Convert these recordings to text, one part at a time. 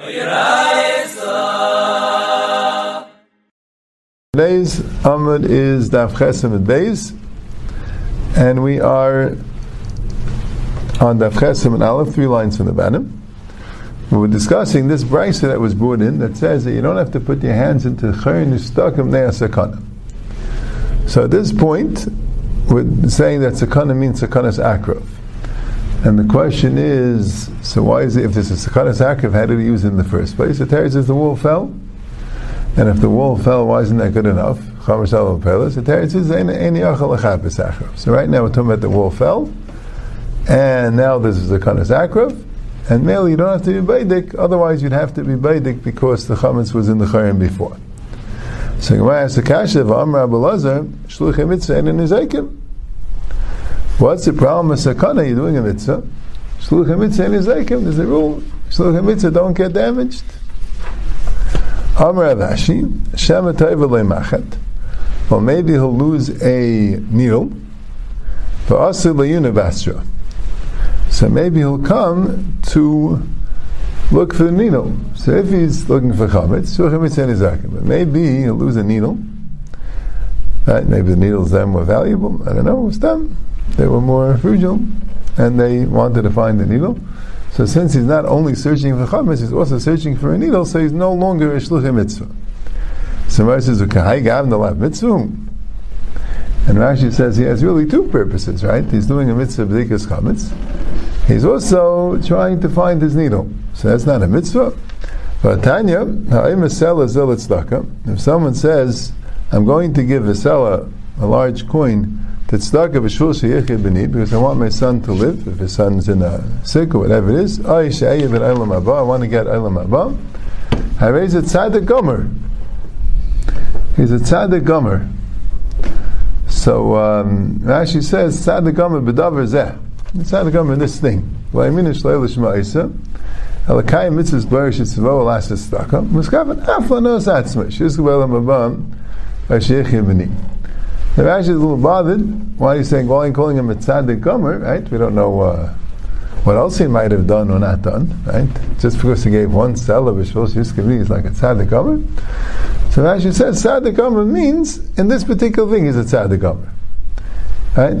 Today's Amud is Daf Chesim Beis, and we are on Daf Chesim and Aleph, three lines from the bottom. We were discussing this brisa that was brought in that says that you don't have to put your hands into Chayrin Yustakim Sakana. So at this point, we're saying that Sakana means Sakana's Akrav. And the question is, so why is it, if this is Sakana's Akrav, how did he use it in the first place? The Torah says the wall fell, and if the wall fell, why isn't that good enough? So right now we're talking about the wall fell, and now this is the kanas akrav, and mainly you don't have to be baidik, otherwise you'd have to be baidik because the chametz was in the chayim before. So Gemara asks the kasha of Amr Abelazar, shluchim and in Nizakim. What's the problem with sakana? You're doing a mitzvah. Shluchim mitzvah and Nizakim. There's a rule. Shluchim mitzvah don't get damaged. Amr Avashi, Shema Machet. Well, maybe he'll lose a needle. So maybe he'll come to look for the needle. So if he's looking for chametz, but maybe he'll lose a needle. Right? Maybe the needles then were valuable. I don't know. It was them. They were more frugal, and they wanted to find the needle. So since he's not only searching for chametz, he's also searching for a needle, so he's no longer a shluchim mitzvah. So Rashi says, "Kahai gav the mitzvah." And Rashi says he has really two purposes, right? He's doing a mitzvah b'dikas chametz. He's also trying to find his needle. So that's not a mitzvah. But Tanya, if someone says, "I'm going to give a seller a large coin," Sheyechid b'ni, because I want my son to live, if his son's in a sick or whatever it is, I haba, I want to get eilam haba. Harei a tzaddik gomer. He's a tzaddik gomer. So um, Rashi says, tzaddik gomer b'davar zeh. Tzaddik gomer this thing. V'aymin shleil l'shma isa. Alakayim mitzvahs b'arish yitzvah alas tzedakah. Muskavan afla nos atzma. Shizku b'eilam haba, she'echid b'ni. The Rashi is a little bothered. Why are you saying, well, I'm calling him a tzaddik gomer, right? We don't know uh, what else he might have done or not done, right? Just because he gave one cell of his shos yiskavli, he's like a tzaddik gomer. So Rashi says tzaddik gomer means, in this particular thing, he's a tzaddik gomer. Right?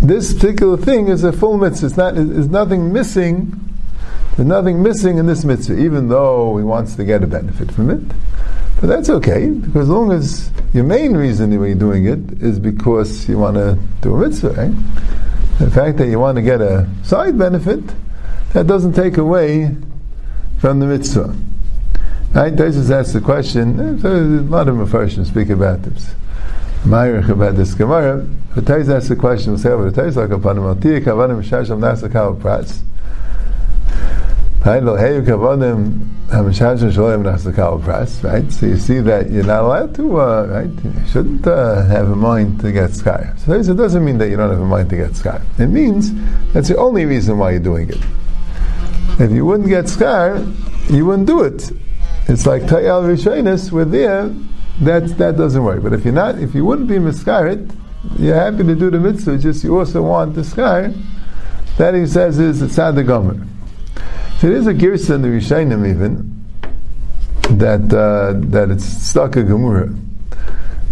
This particular thing is a full mitzvah. It's not, there's nothing missing. There's nothing missing in this mitzvah, even though he wants to get a benefit from it. But that's okay, because as long as your main reason you're doing it is because you want to do a mitzvah, right? The fact that you want to get a side benefit, that doesn't take away from the mitzvah. Right? Taisus asked the question, so a lot of Mepharshim speak about this. Ma'irich about this Gemara, but Taisus asks the question, we'll say the Taisus, like upon him, Altia kavanim shasham nasa kav. Right? Right? So you see that you're not allowed to, uh, right? You shouldn't uh, have a mind to get sky. So it doesn't mean that you don't have a mind to get sky. It means that's the only reason why you're doing it. If you wouldn't get scar, you wouldn't do it. It's like Tayal Rishonis, we're there, that, that doesn't work. But if you're not, if you wouldn't be miskarit, you're happy to do the mitzvah, just you also want the sky, that he says is the gomer. There is a girsa in the Rishayim even that uh, that it's stuck a gemura.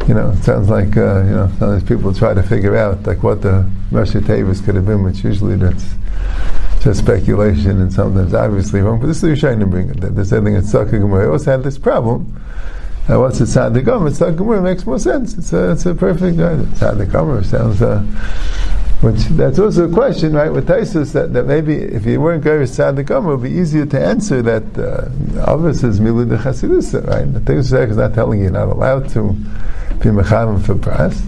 You know, it sounds like uh, you know sometimes people try to figure out like what the Rashi Tavis could have been, which usually that's just speculation and sometimes obviously wrong. But this is the Rishayim bring it. They're saying it's stuck a gemura. I also had this problem. Uh, what's the tzaddik gemura makes more sense. It's a it's a perfect uh, tzaddik sounds. Uh, which that's also a question, right? With Taisus that, that maybe if you weren't going to Tzaddik it would be easier to answer that uh, Avos is Milu de Chasidusa, right? The Taisus is not telling you you're not allowed to be Mechavim for pras.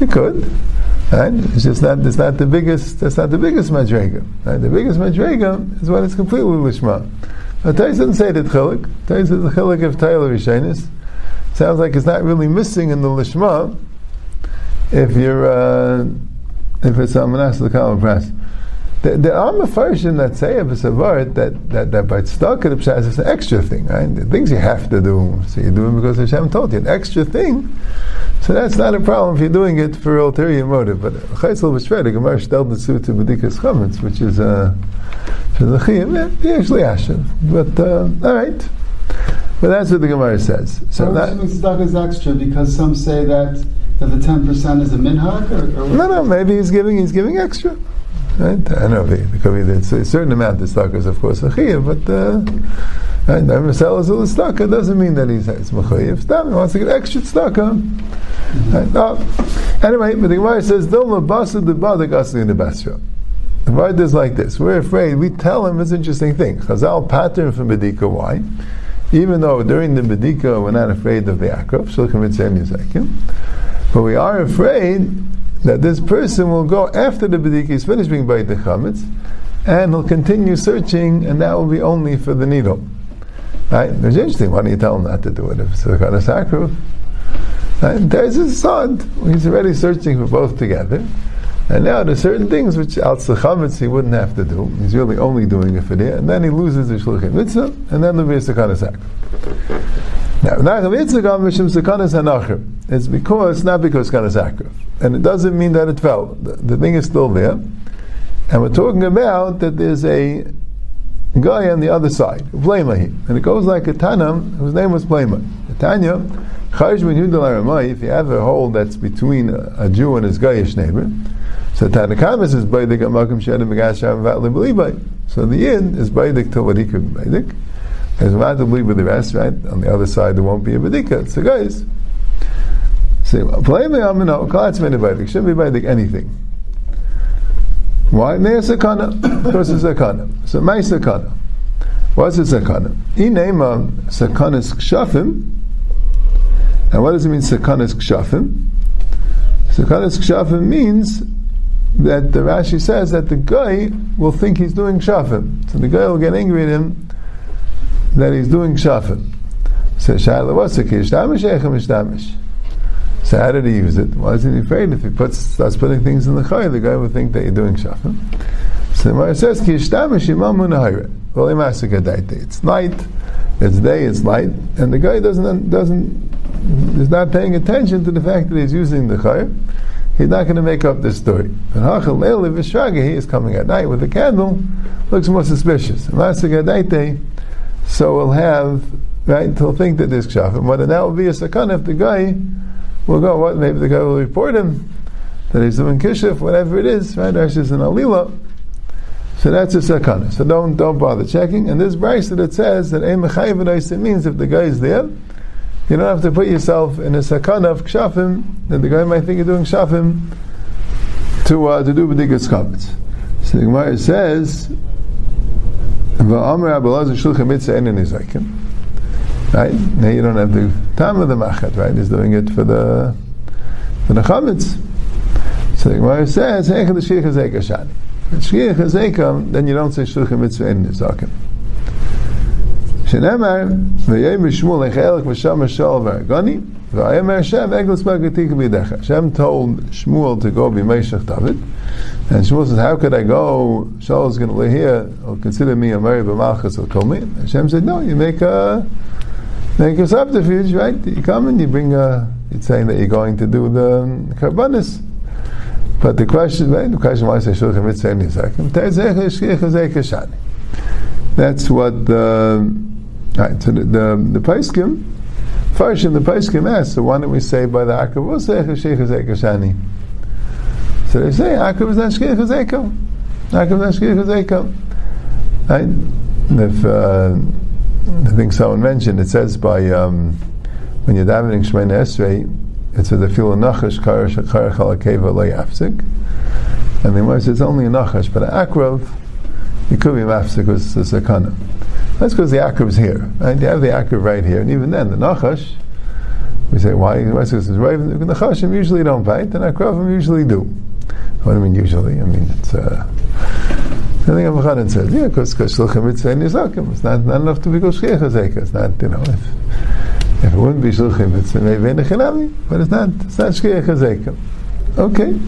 You could, right? It's just not. It's not the biggest. That's not the biggest madrega. Right? The biggest madrega is when it's completely lishma. But Taisus doesn't say that chilik. Taisus is the chilik of Taylor Rishonis. Sounds like it's not really missing in the lishma if you're. Uh, if it's a manas the kal press. there, there are mafarshim that say of a birth that that that by tzedakah the pshat is an extra thing, right? The things you have to do, so you do them because Hashem told you. An extra thing, so that's not a problem if you're doing it for ulterior motive. But Chaitzel B'Shved, the Gemara the suit to B'dikas Chametz, which is a uh, yeah, actually Asher. But uh, all right. But that's what the Gemara says. So that tzedakah is extra because some say that the ten percent is a minhag. Or, or no, no. Maybe he's giving he's giving extra. Right? I know it could be it's a certain amount of tzedakah is of course a chiyah, but. Uh, Right? Never sell us a tzedakah doesn't mean that he's it's mechayiv. He wants to get extra tzedakah. Right? No. Anyway, but the Gemara says, "Don't labasa the badak asli in the basra." The word is like this: We're afraid. We tell him it's an interesting thing. Chazal pattern from Bedika. Why? Even though during the Bedika we're not afraid of the Akrov, Shulchan Mitzvah but we are afraid that this person will go after the Bedika is finished being by the Chametz, and he'll continue searching, and that will be only for the needle. Right? It's interesting. Why don't you tell him not to do it if it's a kind of? There's his son. He's already searching for both together. And now there's certain things which al chametz he wouldn't have to do. He's really only doing it for there, and then he loses the shluchim mitzvah, and then there'll be a sakana Now, it's because not because it's sacrifice, and it doesn't mean that it fell. The, the thing is still there, and we're talking about that there's a guy on the other side, Blemahi. And it goes like a Tanam, whose name was Blema. The Tanya, if you have a hole that's between a, a Jew and his Gayish neighbor, so Tanakamas is Baidik Amakim Shedim Begasham Vatli Belibay. So the Yin is Baidik to what he could Baidik. As believe with the rest, right? On the other side, there won't be a Bedika. So guys, say, Blema Amino, Kalatz Baidik, shouldn't be Baidik anything. Why? Near sakana. Of course, it's sakana. So my sakana. What's a sakana? Inema um, sakanas kshafim. And what does it mean sakanas kshafim? Sakanas kshafim means that the Rashi says that the guy will think he's doing kshafim. So the guy will get angry at him that he's doing kshafim. So Shaila, what's the kish? Damish echem so how did he use it? Why isn't he afraid? If he puts, starts putting things in the chay, the guy would think that you're doing shafim. So the Gemara says, Ki It's night, it's day, it's light, and the guy doesn't, doesn't, is not paying attention to the fact that he's using the chay. He's not going to make up this story. But he is coming at night with a candle, looks more suspicious. So we'll have, right, he'll think that there's kshafim, but that will be a sakana if the guy we'll go, what, maybe the guy will report him that he's doing kishif, whatever it is, right? There's just an alila. So that's a sakana. So don't don't bother checking. And this brisa that it says that mechayiv means if the guy is there, you don't have to put yourself in a sakana of kshafim, that the guy might think you're doing kshafim to uh, to do b'digas chametz. So the Gemara says, "Va'amar abelazar shulchan mitzvah ein nizakim." Right? Now you don't have the time of the machat, right? He's doing it for the for the chametz. So the Gemara says, "Hey, the shir chazeka shani." Shir chazeka, then you don't say shulchan mitzvah in nizakim. שנאמר, ויאמר שמואל לחלק ושם השאול והרגוני, ויאמר השם אגלס בגתיק בידיך. Hashem told Shmuel to go be Meshach David, and Shmuel says, how could I go? Shaul is going to live here, or consider me a Mary b'malchus, or kill me. Hashem said, no, you make a make a subterfuge, right? You come and you bring a, it's saying that you're going to do the um, karbanis. But the question, right? The question why say shulchan mitzvah any second. That's what the right. So the the, the Paiskim, first in the Paiskim asks, so why don't we say by the Akav Shani? So they say Akav is not Shkir Chazeko. Akav is not Shkir Chazeko. Right? If uh, I think someone mentioned, it says by, um, when you're davening Shemana Esrei, it says, feel a nachash kar shakar chalakeva lo yafsik. And the Gemara says, it's only a nachash, but an akrov, it could be mafsik with the sakana. That's because the akrav is here. Right? You have the akrov right here, and even then, the nachash, we say, why? Why? Because it's right. The nachashim usually don't bite, and akravim usually do. What do I mean usually? I mean, it's, uh, I think Abachanan says, yeah, because Shulchan Mitzvah and Yizakim, it's not, not enough to be Shliach HaZeka. It's not, you know, if, if it wouldn't be Shulchan Mitzvah, maybe in but it's not, it's not Shliach HaZeka. Okay.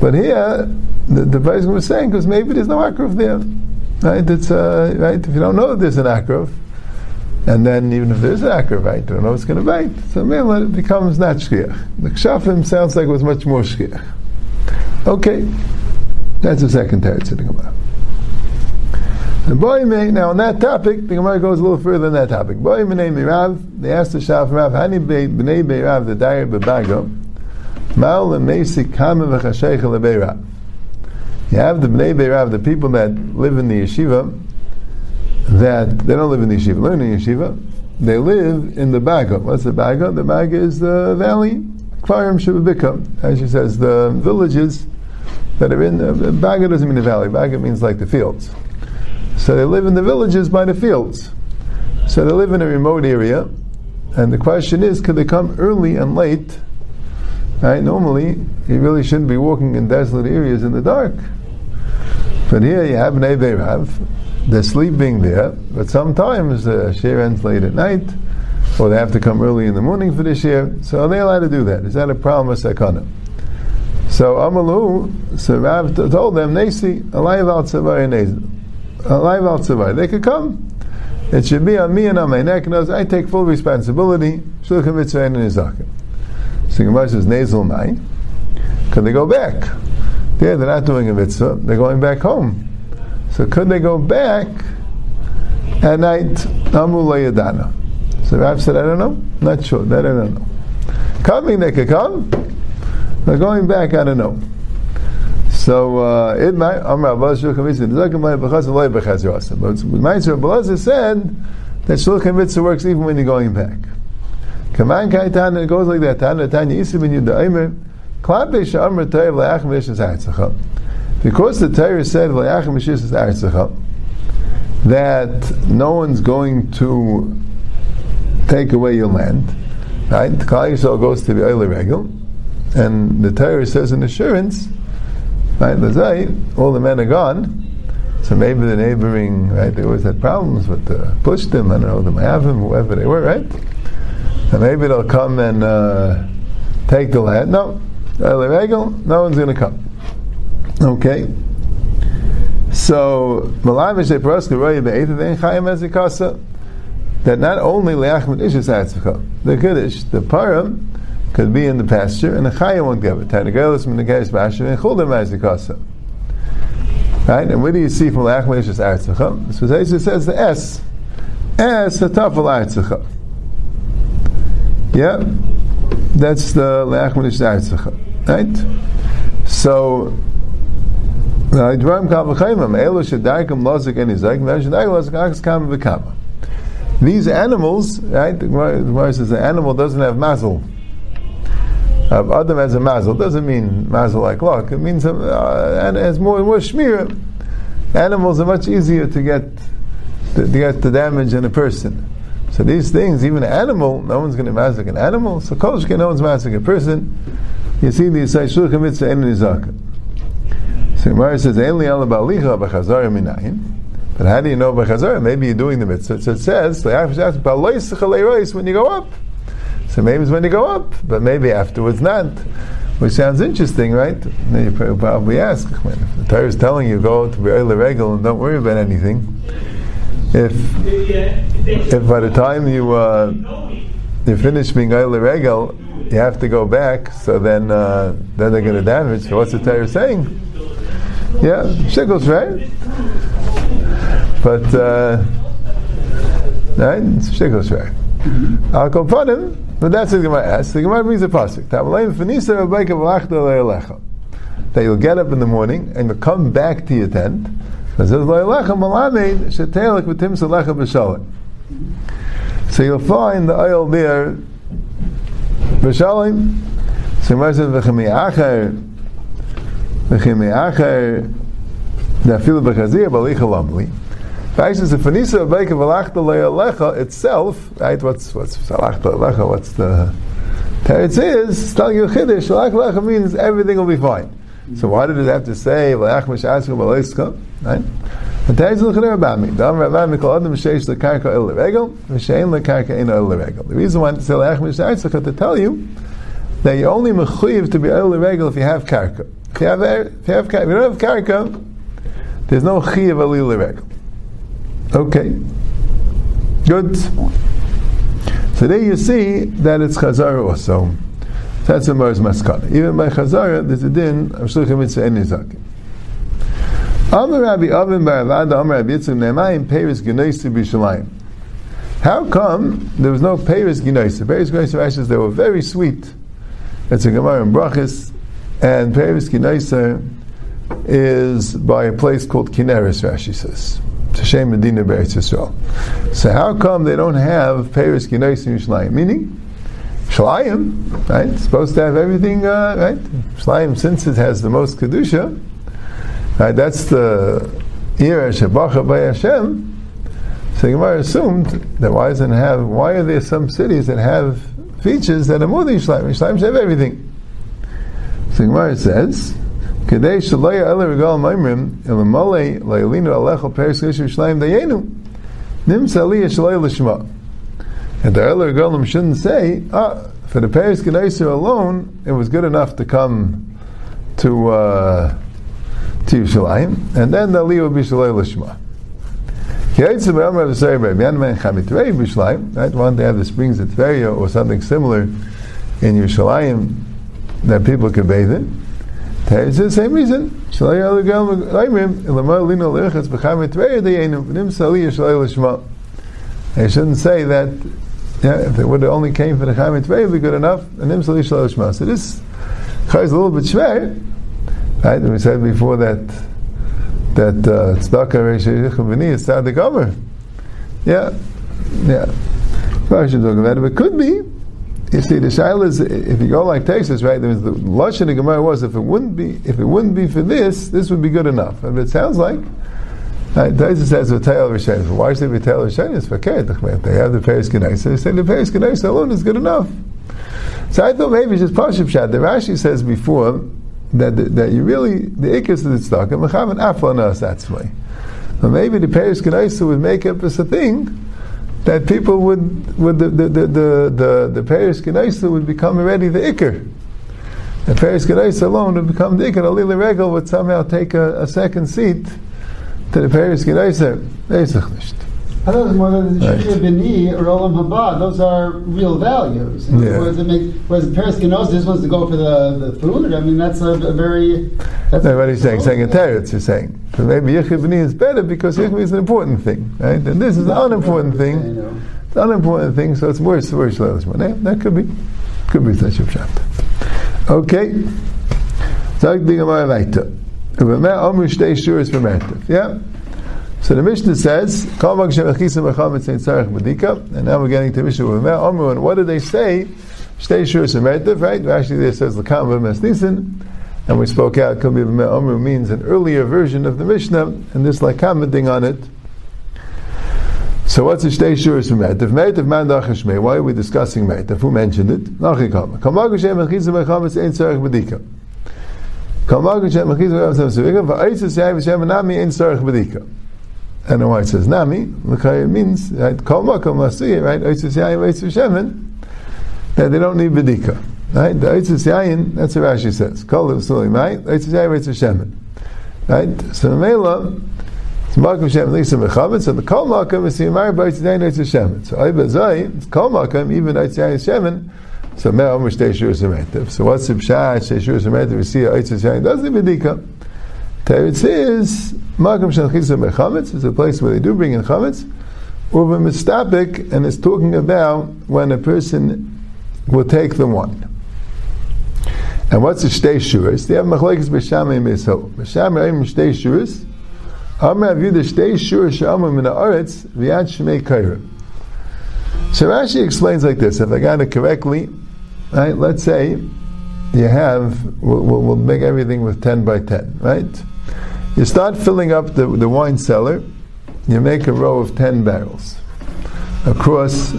But here, the, the person was saying because maybe there's no akruf there. Right? It's uh, right. If you don't know there's an akruf, and then even if there's an akruf, right, you don't know it's going to bite. So maybe it becomes not shkiach. The kshafim sounds like it was much more shkiach. Okay, that's the second teretz of the Gemara. Now on that topic, the Gemara goes a little further than that topic. Mirav, they asked the Shaf Rav, Hani b'nei Beirav the Dair b'Bago, Mal le'meisi kama v'chasheich le'beirav. You have the Bnei Beirav, the people that live in the yeshiva, that they don't live in the yeshiva, learn in the yeshiva, they live in the Baga. What's the Baga? The Baga is the valley, Kvarim Shababika, as she says, the villages that are in, uh, the Baga doesn't mean the valley, Baga means like the fields. So they live in the villages by the fields. So they live in a remote area, and the question is, could they come early and late? Right? Normally, you really shouldn't be walking in desolate areas in the dark. But here you have Neve Rav, they're sleeping there, but sometimes the uh, share ends late at night, or they have to come early in the morning for the share. So are they allowed to do that? Is that a problem or sakana? So Amalu, so Rav told them, Nasi, alive al tzavay Uh, alive al. They could come. It should be on me and on my neck. And I take full responsibility. Shulchan mitzvah and nizakim. So Gemara says, nasal mai. Could they go back? Yeah, they're not doing a mitzvah. They're going back home. So could they go back at night? Amu yadana. So Rav said, I don't know. Not sure. That I don't know. Coming, they could come. They're going back, I don't know. So uh, it might Amar Abbas Shulchan Mitzvah Nezakim Lai B'Chaz Lai B'Chaz Yosim. But Ma'aser Blazer said that Shulchan Mitzvah works even when you're going back. Kaman Kaitan it goes like that. Tana Tanya Isim in Yudaimer Klape Sha'amr Tayv La'achim Yishas Artzacha. Because the Torah said La'achim Yishas Artzacha that no one's going to take away your land. Right? Klal Yisrael goes to the Oile Regel, and the Torah says an assurance, right? All the men are gone. So maybe the neighboring, right? They always had problems with pushed them. I don't know, the Mahavim, whoever they were, right? And maybe they'll come and uh, take the land. No, no one's going to come. Okay. So, that not only the Kiddush, the Param, could be in the pasture, and the Chayim won't give it. Right? And where do you see from Leachmet Ishis Atzvcha? So Zaysa says the S. S, the Tafel Atzvcha. Yeah? That's the Leachmet Ishis Right? So, these animals, right? The Gemara says the animal doesn't have mazel. Uh, Adam has a mazel. Doesn't mean mazel like luck. It means uh, and has more and more shmir. Animals are much easier to get to, to get the damage than a person. So these things, even an animal, no one's going to massacre an animal. So koshke, no one's massacre a person. You see the Yisai Shulchan Mitzvah and Nizaka. So Gemara says, "Only ala balicha b'chazara minayin." But how do you know b'chazara? Maybe you're doing the mitzvah. So it says, when you go up. So maybe it's when you go up, but maybe afterwards not. Which sounds interesting, right? Then you probably ask, when the Torah is telling you go to Be'er Regel and don't worry about anything. If if by the time you uh, you finish being Eile Regel, you have to go back, so then uh, then they're going to damage. So what's the Torah saying? Yeah, shekels, right? But uh, right, shekels, right? I'll go him, but that's what the Gemara asks. The Gemara brings a pasuk that that you'll get up in the morning and you'll come back to your tent. So you'll find the oil there. B'shalim. So Gemara says, "V'chemi acher, v'chemi acher, da'filu b'chazir b'licha lamli." The Fanisa of Beika Valachta Le'alecha itself, right, what's, what's Salachta Le'alecha, what's the Teretz is, telling you Chiddush, Salach Le'alecha means everything will be fine. So why did it have to say, Le'ach Mishascha B'leiska, right? The Teretz is L'chidei Rabami, Dam L'karka El L'regel, Ein El L'regel. The reason why say Le'ach Mishascha to tell you that you're only mechuyev to be El L'regel if you have karka. If you have, if you, have, if you don't have karka, there's no chi of alil regel. Okay. Good. So there you see that it's chazara also. That's a Mars Maskana. Even by chazara, there's a din of shluchim mitzvah en nizakim. Amar Rabbi Avin Bar Avada Amar Rabbi Yitzchak Nehmayim Peres Genoisi B'Shalayim. How come there was no Peres Genoisi? Peres Genoisi Rashes, they were very sweet. It's a Gemara in Brachis, and Peres Genoisi is by a place called Kineris, Rashi says. Shame Medina Beretz Yisrael. So how come they don't have Peres Genoisi B'Shalayim? Meaning, Shalayim, right? Supposed to have everything, uh, right? Shalayim, since it has the most Kedusha, Right, that's the Ira Shabacha by Hashem. So Gemara assumed that why doesn't have? Why are there some cities that have features that are more than Yishlaim? Yishlaim should have everything. So Gemara says, "Kadei shalaya ele regal maimrim elamale leilinu alecha peris Yishlaim dayenu nimsa aliyah shalaya lishma." And the earlier Regalim shouldn't say, ah, for the Paris Geneser alone, it was good enough to come to uh, to Yerushalayim, and then the Aliyah will be Shalei Lishma. Right? One day have the springs at Tveria or something similar in Yerushalayim that people can bathe in. It's the same reason. I shouldn't say that yeah, if it would have only came for the Chaim it would be good enough. And So this is a little bit schwer, Right? We said before that that uh, tzedakah reishayich v'ni is tzaddik omer. Yeah, yeah. Probably should talk about it, but it could be. You see, the shaila is if you go like Texas, right? There was the lashon of Gemara was if it wouldn't be if it wouldn't be for this, this would be good enough. And it sounds like uh, Right, Taisa says v'tayel v'shenis. Why should they v'tayel v'shenis? For keret They have the Paris Knesset. They say the Paris Knesset alone is good enough. So I thought maybe it's just Pashib Shad. The Rashi says before that that you really the ikas of the tzedakah mechavan aflanas that's way. But maybe the Paris Kanaisa would make up as a thing that people would would the the the the, the, the would become already the ikar. The Paris Kanaisa alone would become the ikar. A Regal would somehow take a, a second seat to the Paris Kanaisa. I thought more than the Bini or Olam Haba. Those are real values. Yeah. Whereas, it make, whereas Paris Genos just wants to go for the, the food. I mean, that's a, a very. That's no, what he's saying, saying a teretz, you're saying. But maybe Yechir Bini is better because Yechir is an important thing, right? And this is an unimportant thing. It's an unimportant thing, so it's worse, worse. Yeah, that could be, could be such a shot. Okay. Sag die Gemara weiter. Über mehr steh Shuris bemertet. Yeah? So the Mishnah says, and now we're getting to Mishnah Omer, and what did they say? Stay sure Semertiv, right? Actually, there says Lakam Nissen, and we spoke out, Omer means an earlier version of the Mishnah, and this like commenting on it. So what's a stay sure from Meitav? Meitav man dachashmei. Why are we discussing Meitav? Who mentioned it? Nachikam. Kamagu shem mechizah mechametz ein tzarech bedika. Kamagu shem mechizah mechametz ein tzarech bedika. And why it says nami, it means right, kol makom masuya, right? Oitzis yayin, oitzis shemen, that they don't need bedika, right? The oitzis yayin, that's what Rashi says. Kol l'sulim, right? Oitzis yayin, oitzis shemen, right? So mela, it's makom shemen lisa mechavet. So the kol makom is yimar b'oitzis yayin, oitzis shemen. So oiba zay, it's kol makom, even oitzis yayin, shemen. So me omer shtei shur semetiv. So what's the pshat? Shtei shur semetiv. We see oitzis yayin doesn't need bedika. Teretz is Makam Shel Chisa Mechametz is a place where they do bring in chametz. Uva Mistapik, and it's talking about when a person will take the wine. And what's the shtei shuris? They have machlekes b'shamay miso. B'shamay im shtei shuris. Amar avu the shtei shuris she'amar min ha'aretz v'yad shmei kaira. So Rashi explains like this. If I got it correctly, right? Let's say you have we'll, we'll make everything with ten by ten, right? You start filling up the, the wine cellar, you make a row of 10 barrels across,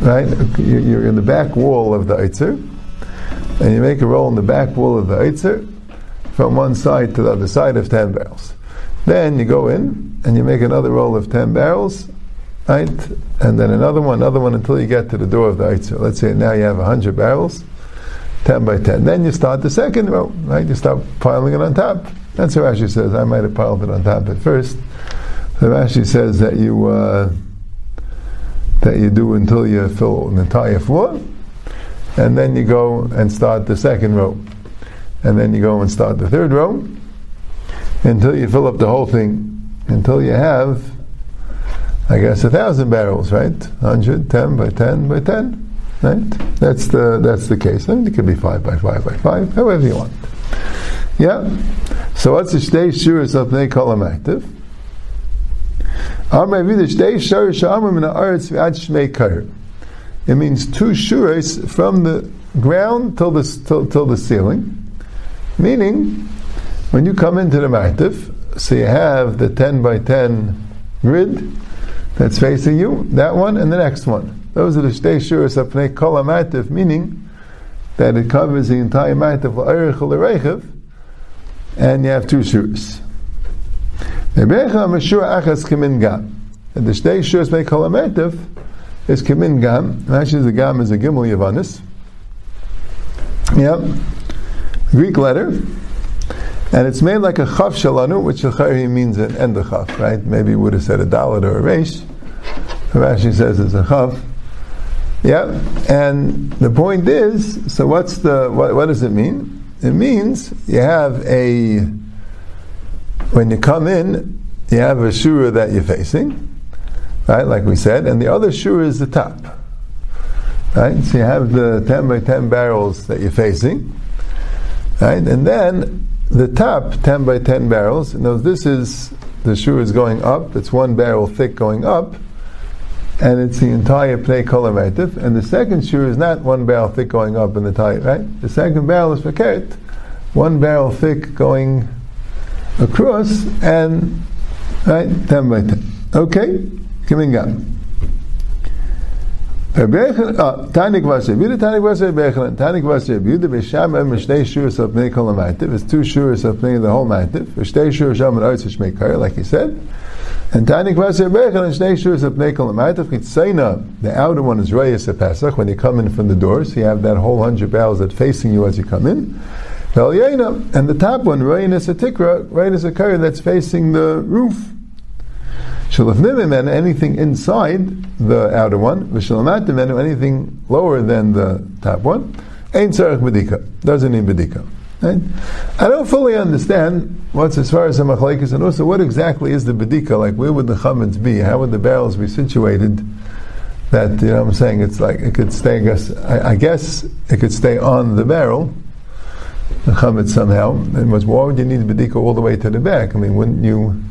right? You're in the back wall of the Eitzer, and you make a row in the back wall of the Eitzer from one side to the other side of 10 barrels. Then you go in and you make another roll of 10 barrels, right? And then another one, another one until you get to the door of the Eitzer. Let's say now you have 100 barrels. 10 by 10. Then you start the second row, right? You start piling it on top. That's what Rashi says. I might have piled it on top at first. The Rashi says that you uh, that you do until you fill an entire floor, and then you go and start the second row, and then you go and start the third row until you fill up the whole thing, until you have, I guess, a thousand barrels, right? 110 by 10 by 10. Right? That's the that's the case. I mean, it could be five by five by five, however you want. Yeah. So what's the shtei shuras of call them active? It means two shuras from the ground till the till, till the ceiling, meaning when you come into the martif, so you have the ten by ten grid that's facing you, that one and the next one. Those are the shtei shuras of pnei kol meaning that it covers the entire matif la'erich l'reichev, and you have two shuras. Nebecha mashur achas kimin gam. And the pnei kol amatif is kimin gam. Actually, the gam is a gimel yavanis. Yep. Greek letter. And it's made like a chaf shalanu, which he means an end of chaf, right? Maybe would have said a dalit or a reish. Rashi says it's a chaf. Yeah, and the point is, so what's the what, what does it mean? It means you have a when you come in, you have a shura that you're facing, right? Like we said, and the other shura is the top, right? So you have the ten by ten barrels that you're facing, right? And then the top ten by ten barrels. Now this is the shura is going up. It's one barrel thick going up and it's the entire Pnei Kolametiv, and the second shur is not one barrel thick going up in the tire, right? The second barrel is Fakert, one barrel thick going across, and, right, 10 by 10. Okay, coming up. Tanik Vasir, Buda Tanik Vasir Bechelen, Tanik Vasir, Buda Besham and Mishnei Shuras of Pnei Kolametiv, it's two shuras of the whole Mativ, Mishnei Shuras Sham and Oitz Shmei like he said, and Tani Kvasir Bechel and Shnei Shuras of the outer one is Reyes Pesach, when you come in from the doors, you have that whole hundred barrels that facing you as you come in. And the top one, Reyes Tikra, Reyes a that's facing the roof. Shalafnimim and anything inside the outer one, Vishalamatim and anything lower than the top one, Ain't Sarach Bedika, doesn't need Bedika. Right? I don't fully understand what's as far as the machlekes and also what exactly is the bedika. Like where would the chametz be? How would the barrels be situated? That you know, what I'm saying it's like it could stay. I guess, I, I guess it could stay on the barrel, the chametz somehow. And was why would you need the bedika all the way to the back? I mean, wouldn't you?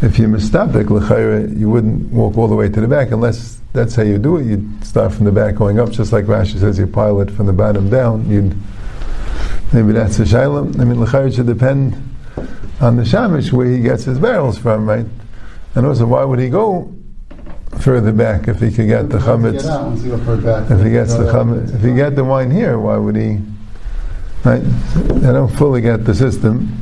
If you're mistapik you wouldn't walk all the way to the back unless that's how you do it. You'd start from the back going up, just like Rashi says. You pile it from the bottom down. You'd Maybe that's a shayla. I mean, l'chayr should depend on the shamish where he gets his barrels from, right? And also, why would he go further back if he could get the chametz? If he gets the chametz, if he get the wine here, why would he? Right? I don't fully get the system.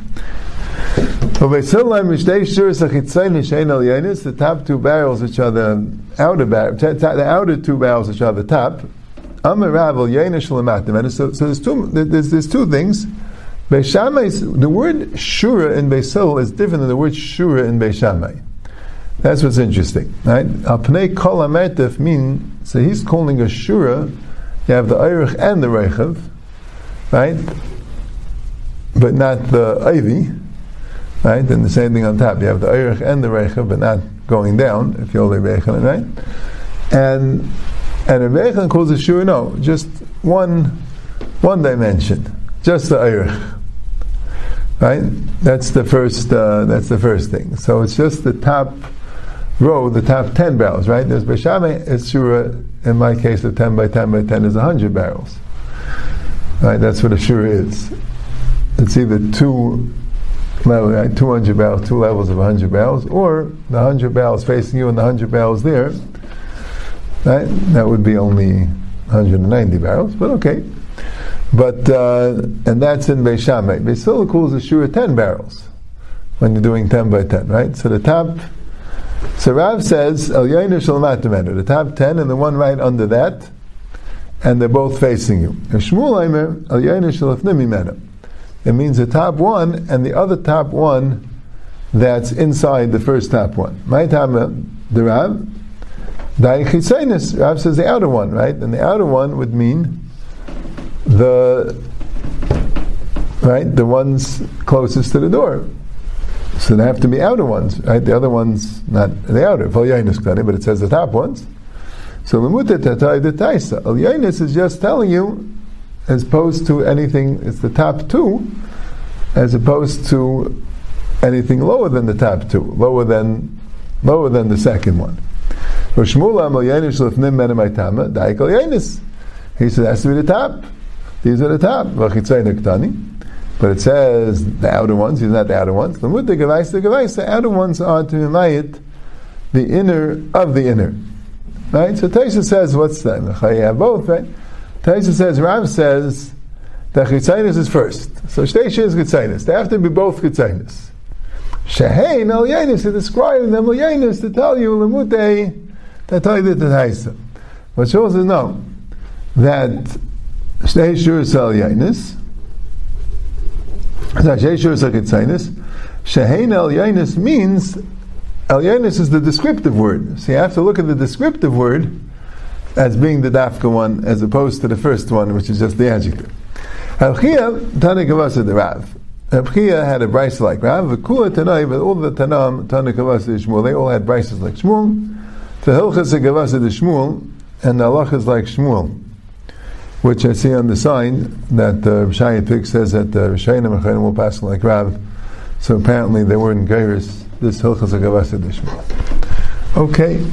The top two barrels, which are the outer bar- the outer two barrels, which are the top, so, so there's two there's, there's two things. Beishamai, the word shura in Beisil is different than the word shura in Beishamai. That's what's interesting, right? Apnei kol amertef mean so he's calling a shura. You have the eirich and the reichav, right? But not the ivy, right? And the same thing on top. You have the eirich and the reichav, but not going down. If you're only reichav, right? And and Rebbe calls it shur, no, just one, one dimension, just the Eirich. Right? That's the first, uh, that's the first thing. So it's just the top row, the top 10 barrels, right? There's Beshame, it's Shura, in my case, the 10 by 10 by 10 is 100 barrels. Right? That's what a Shura is. It's either two level, right? 200 barrels, two levels of 100 barrels, or the 100 barrels facing you and the 100 barrels there, Right? That would be only 190 barrels, but okay. But uh, and that's in Beishamay. Beisila calls the shura 10 barrels when you're doing 10 by 10, right? So the top. So Rav says El the top 10 and the one right under that and they're both facing you. Shmuel. It means the top one and the other top one that's inside the first top one. My time, the Rav, Rav says the outer one, right? And the outer one would mean the right the ones closest to the door. So they have to be outer ones, right? The other ones not the outer. But it says the top ones. So the taisa. Al is just telling you, as opposed to anything, it's the top two, as opposed to anything lower than the top two, lower than lower than the second one. He said, has to be the top. These are the top. But it says the outer ones, are not the outer ones. The Mutta Gavais, the Gavais, the outer ones are to Mimayit, the inner of the inner. Right? So Taisha says, what's that? You have both, right? Taisha says, Rav says that Chitzainis is first. So Shteish is Chitzainis. They have to be both Chitzainis. Shehein al Yanis is describing them Yanis to tell you Lemute that tell you the Taisa. But she also know that Shteish is al Yanis Shehein el Yainis means El Yainis is the descriptive word. So you have to look at the descriptive word as being the dafka one, as opposed to the first one, which is just the adjective. Abchia Tanakavasa the Rav. Abchia had a brace like Rav. V'kula Tanai, but all the Tanam Tanakavasa Shmuel, they all had braces like Shmuel. The Hilchas Gavasa the Shmuel, and the Allah is like Shmuel which I see on the sign that uh, Rishayim Pig says that uh, Rishayim and will pass like Rav. So apparently they were in Gairis, this Hilchas Agavasa Dishma. Okay.